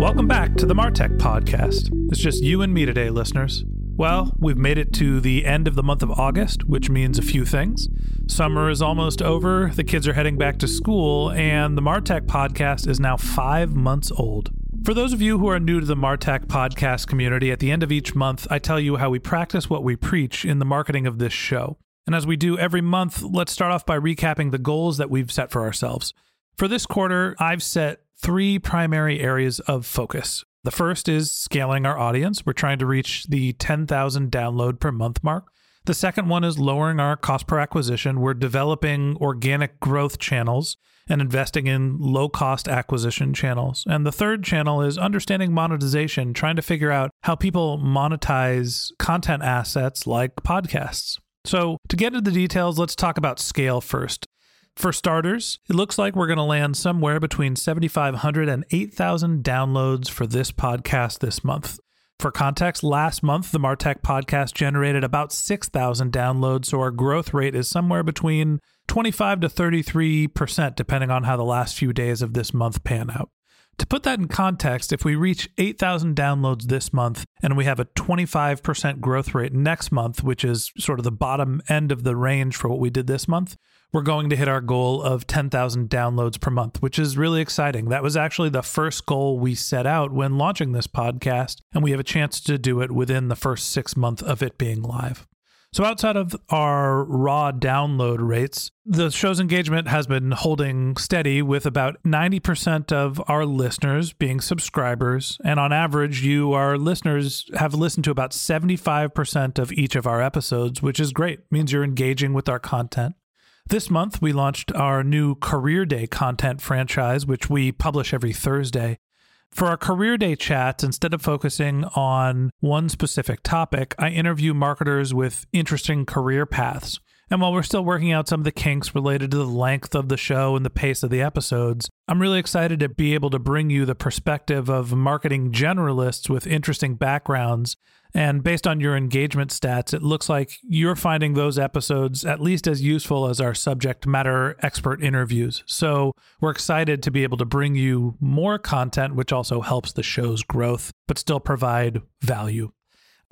Welcome back to the Martech Podcast. It's just you and me today, listeners. Well, we've made it to the end of the month of August, which means a few things. Summer is almost over, the kids are heading back to school, and the Martech podcast is now five months old. For those of you who are new to the Martech podcast community, at the end of each month, I tell you how we practice what we preach in the marketing of this show. And as we do every month, let's start off by recapping the goals that we've set for ourselves. For this quarter, I've set three primary areas of focus. The first is scaling our audience. We're trying to reach the 10,000 download per month mark. The second one is lowering our cost per acquisition. We're developing organic growth channels and investing in low cost acquisition channels. And the third channel is understanding monetization, trying to figure out how people monetize content assets like podcasts. So, to get into the details, let's talk about scale first. For starters, it looks like we're going to land somewhere between 7,500 and 8,000 downloads for this podcast this month. For context, last month, the Martech podcast generated about 6,000 downloads, so our growth rate is somewhere between 25 to 33%, depending on how the last few days of this month pan out. To put that in context, if we reach 8,000 downloads this month and we have a 25% growth rate next month, which is sort of the bottom end of the range for what we did this month, we're going to hit our goal of 10,000 downloads per month, which is really exciting. That was actually the first goal we set out when launching this podcast, and we have a chance to do it within the first six months of it being live. So, outside of our raw download rates, the show's engagement has been holding steady with about 90% of our listeners being subscribers. And on average, you, our listeners, have listened to about 75% of each of our episodes, which is great. It means you're engaging with our content. This month, we launched our new Career Day content franchise, which we publish every Thursday. For our Career Day chats, instead of focusing on one specific topic, I interview marketers with interesting career paths. And while we're still working out some of the kinks related to the length of the show and the pace of the episodes, I'm really excited to be able to bring you the perspective of marketing generalists with interesting backgrounds. And based on your engagement stats, it looks like you're finding those episodes at least as useful as our subject matter expert interviews. So we're excited to be able to bring you more content, which also helps the show's growth, but still provide value.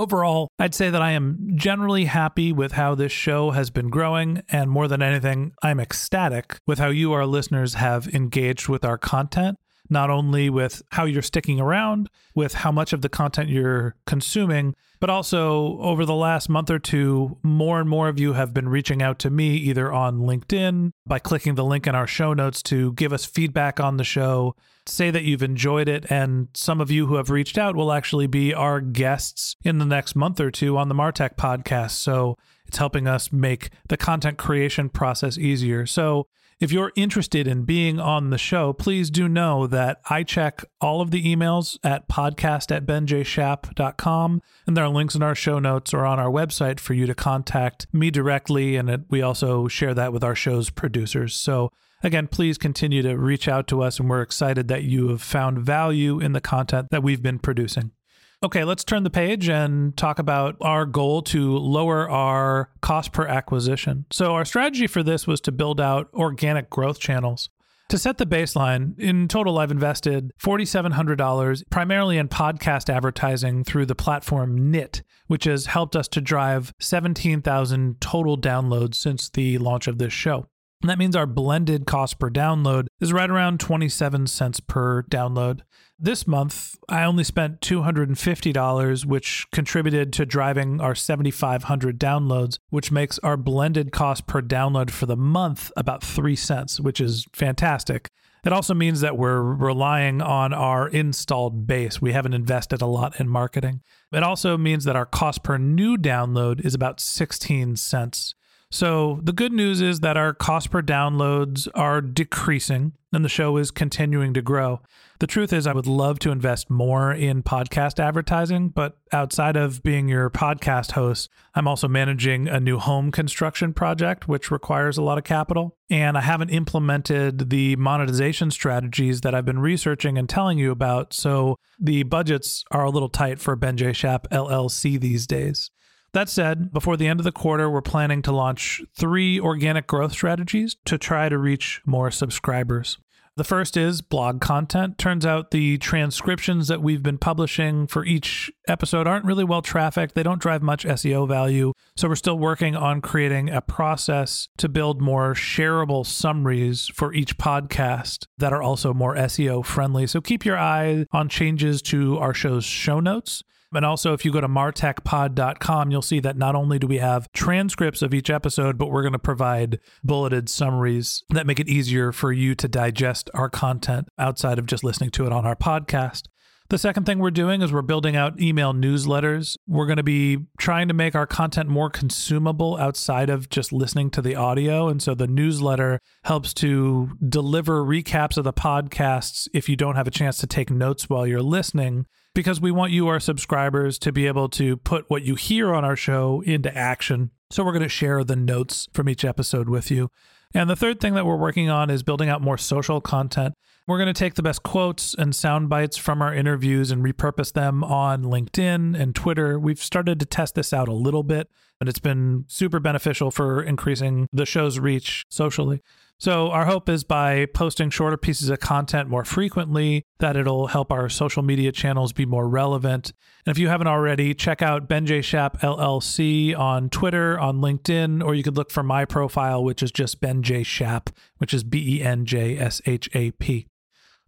Overall, I'd say that I am generally happy with how this show has been growing, and more than anything, I'm ecstatic with how you, our listeners, have engaged with our content. Not only with how you're sticking around, with how much of the content you're consuming, but also over the last month or two, more and more of you have been reaching out to me either on LinkedIn by clicking the link in our show notes to give us feedback on the show, say that you've enjoyed it. And some of you who have reached out will actually be our guests in the next month or two on the Martech podcast. So it's helping us make the content creation process easier. So if you're interested in being on the show, please do know that I check all of the emails at podcast at benjshap.com. And there are links in our show notes or on our website for you to contact me directly. And it, we also share that with our show's producers. So again, please continue to reach out to us. And we're excited that you have found value in the content that we've been producing. Okay, let's turn the page and talk about our goal to lower our cost per acquisition. So, our strategy for this was to build out organic growth channels. To set the baseline, in total, I've invested $4,700 primarily in podcast advertising through the platform Knit, which has helped us to drive 17,000 total downloads since the launch of this show. And that means our blended cost per download is right around 27 cents per download. This month, I only spent $250, which contributed to driving our 7,500 downloads, which makes our blended cost per download for the month about 3 cents, which is fantastic. It also means that we're relying on our installed base. We haven't invested a lot in marketing. It also means that our cost per new download is about 16 cents. So the good news is that our cost per downloads are decreasing and the show is continuing to grow. The truth is, I would love to invest more in podcast advertising, but outside of being your podcast host, I'm also managing a new home construction project, which requires a lot of capital. And I haven't implemented the monetization strategies that I've been researching and telling you about. So the budgets are a little tight for Ben J. Shap LLC these days. That said, before the end of the quarter, we're planning to launch three organic growth strategies to try to reach more subscribers. The first is blog content. Turns out the transcriptions that we've been publishing for each episode aren't really well trafficked. They don't drive much SEO value. So we're still working on creating a process to build more shareable summaries for each podcast that are also more SEO friendly. So keep your eye on changes to our show's show notes. And also, if you go to martechpod.com, you'll see that not only do we have transcripts of each episode, but we're going to provide bulleted summaries that make it easier for you to digest our content outside of just listening to it on our podcast. The second thing we're doing is we're building out email newsletters. We're going to be trying to make our content more consumable outside of just listening to the audio. And so the newsletter helps to deliver recaps of the podcasts if you don't have a chance to take notes while you're listening because we want you, our subscribers, to be able to put what you hear on our show into action. So we're going to share the notes from each episode with you. And the third thing that we're working on is building out more social content. We're going to take the best quotes and sound bites from our interviews and repurpose them on LinkedIn and Twitter. We've started to test this out a little bit, and it's been super beneficial for increasing the show's reach socially. So, our hope is by posting shorter pieces of content more frequently, that it'll help our social media channels be more relevant. And if you haven't already, check out Ben J. Shap LLC on Twitter, on LinkedIn, or you could look for my profile, which is just Ben J. Shap, which is B E N J S H A P.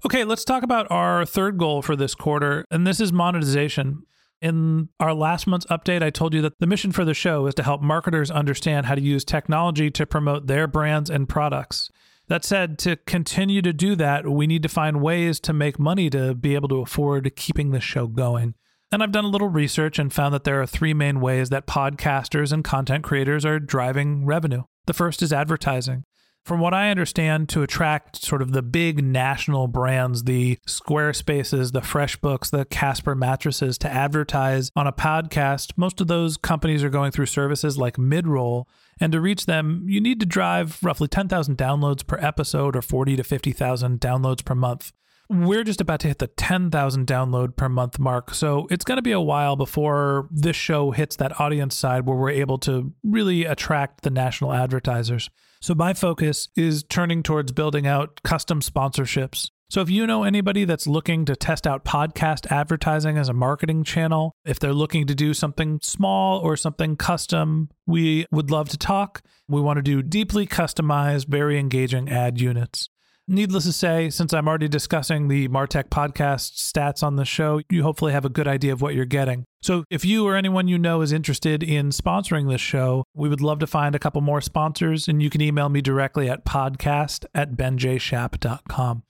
Okay, let's talk about our third goal for this quarter, and this is monetization. In our last month's update, I told you that the mission for the show is to help marketers understand how to use technology to promote their brands and products. That said, to continue to do that, we need to find ways to make money to be able to afford keeping the show going. And I've done a little research and found that there are three main ways that podcasters and content creators are driving revenue. The first is advertising. From what I understand, to attract sort of the big national brands, the Squarespaces, the FreshBooks, the Casper mattresses, to advertise on a podcast, most of those companies are going through services like Midroll. And to reach them, you need to drive roughly 10,000 downloads per episode or 40 to 50,000 downloads per month we're just about to hit the 10,000 download per month mark. So it's going to be a while before this show hits that audience side where we're able to really attract the national advertisers. So my focus is turning towards building out custom sponsorships. So if you know anybody that's looking to test out podcast advertising as a marketing channel, if they're looking to do something small or something custom, we would love to talk. We want to do deeply customized, very engaging ad units. Needless to say, since I'm already discussing the Martech podcast stats on the show, you hopefully have a good idea of what you're getting. So if you or anyone you know is interested in sponsoring this show, we would love to find a couple more sponsors, and you can email me directly at podcast at benjshap.com.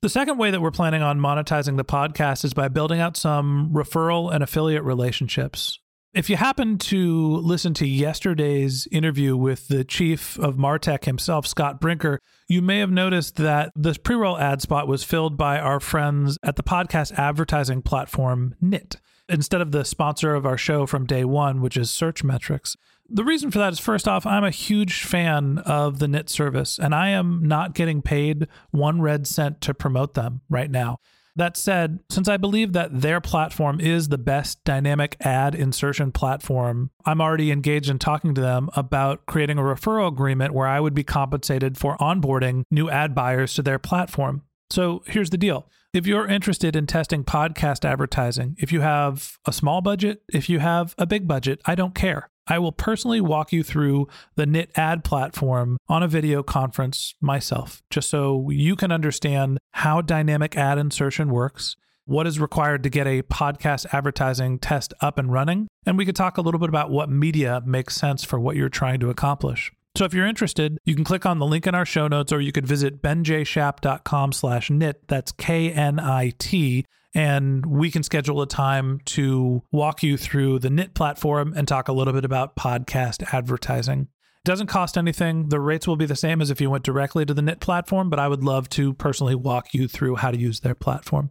The second way that we're planning on monetizing the podcast is by building out some referral and affiliate relationships. If you happen to listen to yesterday's interview with the chief of Martech himself, Scott Brinker, you may have noticed that this pre roll ad spot was filled by our friends at the podcast advertising platform Knit instead of the sponsor of our show from day one, which is Searchmetrics. The reason for that is first off, I'm a huge fan of the Knit service, and I am not getting paid one red cent to promote them right now. That said, since I believe that their platform is the best dynamic ad insertion platform, I'm already engaged in talking to them about creating a referral agreement where I would be compensated for onboarding new ad buyers to their platform. So here's the deal. If you're interested in testing podcast advertising, if you have a small budget, if you have a big budget, I don't care. I will personally walk you through the Knit ad platform on a video conference myself, just so you can understand how dynamic ad insertion works, what is required to get a podcast advertising test up and running, and we could talk a little bit about what media makes sense for what you're trying to accomplish. So if you're interested, you can click on the link in our show notes or you could visit benjshap.com slash knit. That's K-N-I-T. And we can schedule a time to walk you through the knit platform and talk a little bit about podcast advertising. It doesn't cost anything. The rates will be the same as if you went directly to the knit platform, but I would love to personally walk you through how to use their platform.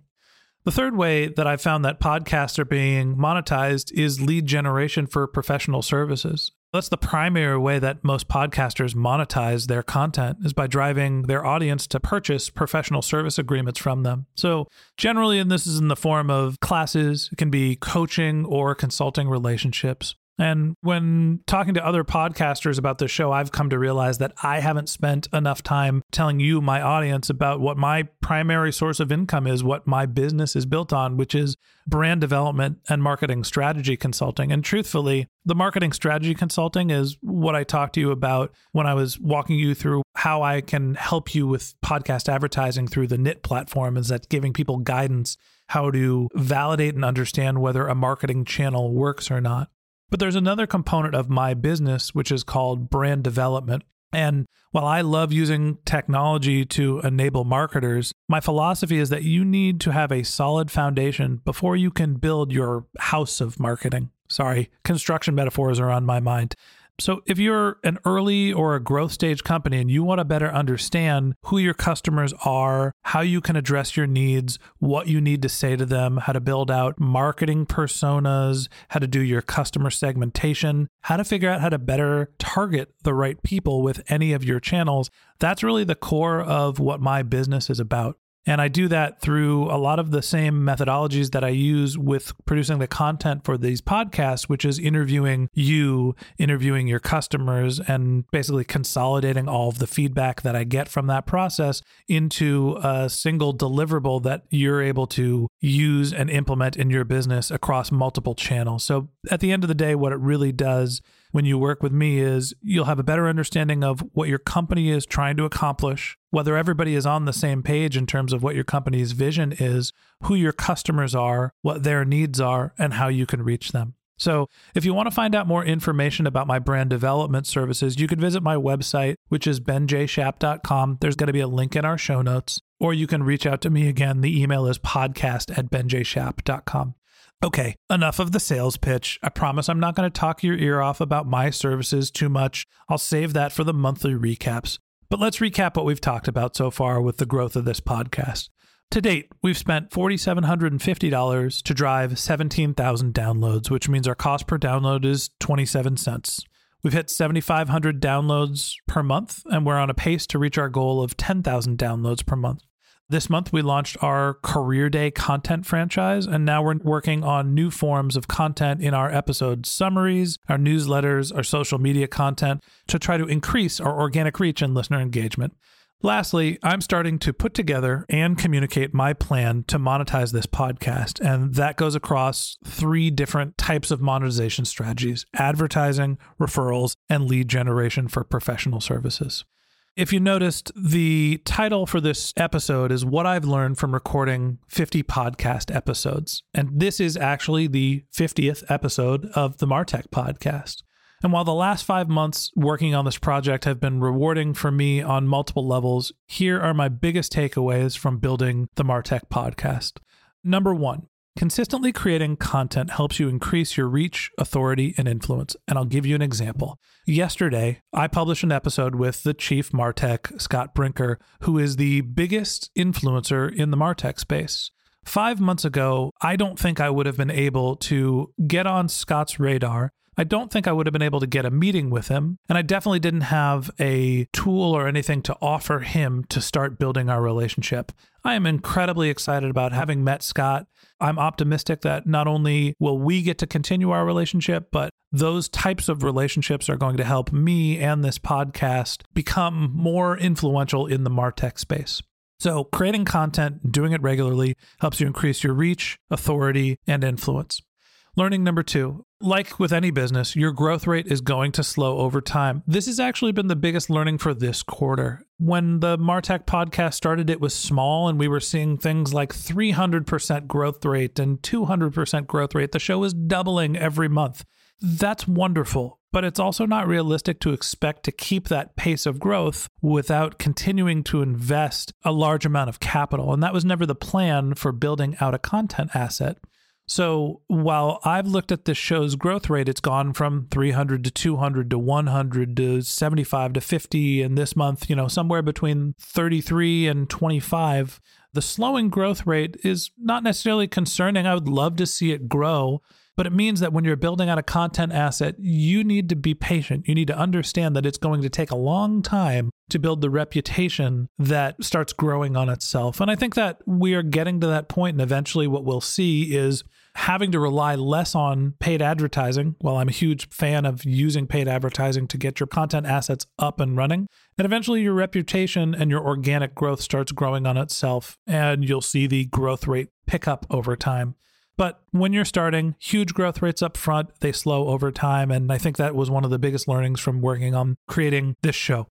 The third way that I've found that podcasts are being monetized is lead generation for professional services. That's the primary way that most podcasters monetize their content is by driving their audience to purchase professional service agreements from them. So, generally, and this is in the form of classes, it can be coaching or consulting relationships. And when talking to other podcasters about the show, I've come to realize that I haven't spent enough time telling you, my audience, about what my primary source of income is, what my business is built on, which is brand development and marketing strategy consulting. And truthfully, the marketing strategy consulting is what I talked to you about when I was walking you through how I can help you with podcast advertising through the Knit platform, is that giving people guidance how to validate and understand whether a marketing channel works or not. But there's another component of my business, which is called brand development. And while I love using technology to enable marketers, my philosophy is that you need to have a solid foundation before you can build your house of marketing. Sorry, construction metaphors are on my mind. So, if you're an early or a growth stage company and you want to better understand who your customers are, how you can address your needs, what you need to say to them, how to build out marketing personas, how to do your customer segmentation, how to figure out how to better target the right people with any of your channels, that's really the core of what my business is about. And I do that through a lot of the same methodologies that I use with producing the content for these podcasts, which is interviewing you, interviewing your customers, and basically consolidating all of the feedback that I get from that process into a single deliverable that you're able to use and implement in your business across multiple channels. So at the end of the day, what it really does when you work with me is you'll have a better understanding of what your company is trying to accomplish, whether everybody is on the same page in terms of what your company's vision is, who your customers are, what their needs are, and how you can reach them. So, if you want to find out more information about my brand development services, you could visit my website, which is benjshap.com. There's going to be a link in our show notes, or you can reach out to me again. The email is podcast at benjshap.com. Okay, enough of the sales pitch. I promise I'm not going to talk your ear off about my services too much. I'll save that for the monthly recaps. But let's recap what we've talked about so far with the growth of this podcast. To date, we've spent $4,750 to drive 17,000 downloads, which means our cost per download is 27 cents. We've hit 7,500 downloads per month, and we're on a pace to reach our goal of 10,000 downloads per month. This month, we launched our Career Day content franchise, and now we're working on new forms of content in our episode summaries, our newsletters, our social media content to try to increase our organic reach and listener engagement. Lastly, I'm starting to put together and communicate my plan to monetize this podcast. And that goes across three different types of monetization strategies advertising, referrals, and lead generation for professional services. If you noticed, the title for this episode is What I've Learned from Recording 50 Podcast Episodes. And this is actually the 50th episode of the Martech podcast. And while the last five months working on this project have been rewarding for me on multiple levels, here are my biggest takeaways from building the Martech podcast. Number one, Consistently creating content helps you increase your reach, authority, and influence. And I'll give you an example. Yesterday, I published an episode with the chief Martech, Scott Brinker, who is the biggest influencer in the Martech space. Five months ago, I don't think I would have been able to get on Scott's radar I don't think I would have been able to get a meeting with him. And I definitely didn't have a tool or anything to offer him to start building our relationship. I am incredibly excited about having met Scott. I'm optimistic that not only will we get to continue our relationship, but those types of relationships are going to help me and this podcast become more influential in the Martech space. So, creating content, doing it regularly, helps you increase your reach, authority, and influence. Learning number two like with any business, your growth rate is going to slow over time. This has actually been the biggest learning for this quarter. When the Martech podcast started, it was small and we were seeing things like 300% growth rate and 200% growth rate. The show is doubling every month. That's wonderful, but it's also not realistic to expect to keep that pace of growth without continuing to invest a large amount of capital. And that was never the plan for building out a content asset. So while I've looked at this show's growth rate, it's gone from 300 to 200 to 100 to 75 to 50. And this month, you know, somewhere between 33 and 25. The slowing growth rate is not necessarily concerning. I would love to see it grow. But it means that when you're building out a content asset, you need to be patient. You need to understand that it's going to take a long time to build the reputation that starts growing on itself. And I think that we are getting to that point, and eventually what we'll see is having to rely less on paid advertising. While I'm a huge fan of using paid advertising to get your content assets up and running, and eventually your reputation and your organic growth starts growing on itself, and you'll see the growth rate pick up over time. But when you're starting, huge growth rates up front, they slow over time. And I think that was one of the biggest learnings from working on creating this show.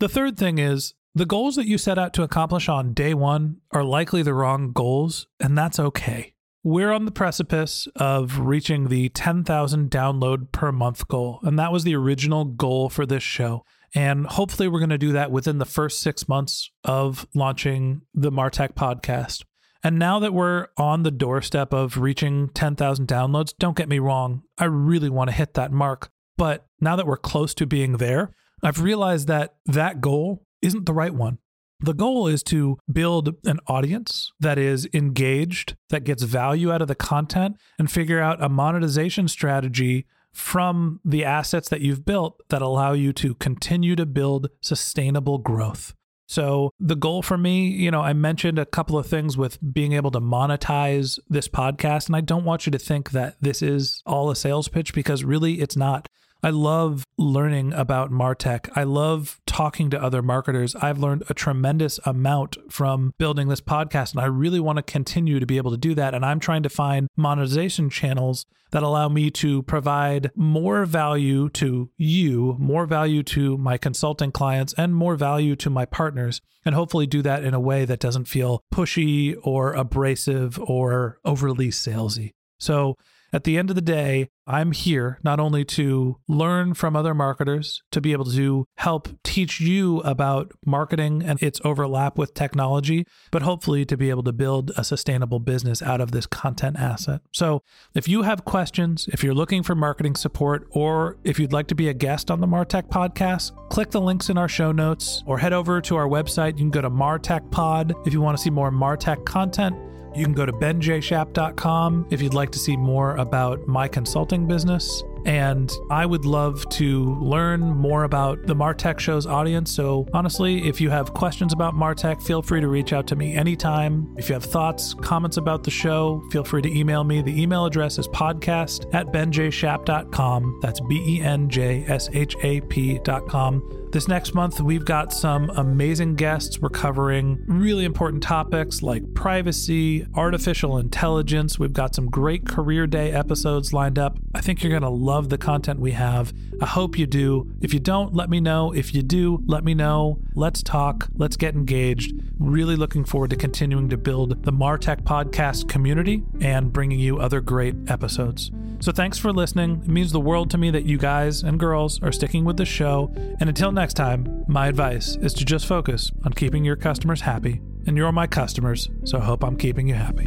The third thing is the goals that you set out to accomplish on day one are likely the wrong goals, and that's okay. We're on the precipice of reaching the 10,000 download per month goal, and that was the original goal for this show. And hopefully, we're going to do that within the first six months of launching the Martech podcast. And now that we're on the doorstep of reaching 10,000 downloads, don't get me wrong, I really want to hit that mark. But now that we're close to being there, I've realized that that goal isn't the right one. The goal is to build an audience that is engaged, that gets value out of the content, and figure out a monetization strategy from the assets that you've built that allow you to continue to build sustainable growth. So, the goal for me, you know, I mentioned a couple of things with being able to monetize this podcast. And I don't want you to think that this is all a sales pitch because really it's not. I love learning about Martech. I love talking to other marketers. I've learned a tremendous amount from building this podcast, and I really want to continue to be able to do that. And I'm trying to find monetization channels that allow me to provide more value to you, more value to my consulting clients, and more value to my partners, and hopefully do that in a way that doesn't feel pushy or abrasive or overly salesy. So, at the end of the day, I'm here not only to learn from other marketers, to be able to help teach you about marketing and its overlap with technology, but hopefully to be able to build a sustainable business out of this content asset. So if you have questions, if you're looking for marketing support, or if you'd like to be a guest on the Martech podcast, click the links in our show notes or head over to our website. You can go to Martech Pod if you want to see more Martech content. You can go to benjshap.com if you'd like to see more about my consulting business. And I would love to learn more about the Martech Show's audience. So, honestly, if you have questions about Martech, feel free to reach out to me anytime. If you have thoughts, comments about the show, feel free to email me. The email address is podcast at benjshap.com. That's B E N J S H A P.com. This next month, we've got some amazing guests. We're covering really important topics like privacy, artificial intelligence. We've got some great career day episodes lined up. I think you're going to love the content we have. I hope you do. If you don't, let me know. If you do, let me know. Let's talk. Let's get engaged. Really looking forward to continuing to build the Martech podcast community and bringing you other great episodes. So thanks for listening. It means the world to me that you guys and girls are sticking with the show. And until next time, my advice is to just focus on keeping your customers happy. And you're my customers, so I hope I'm keeping you happy.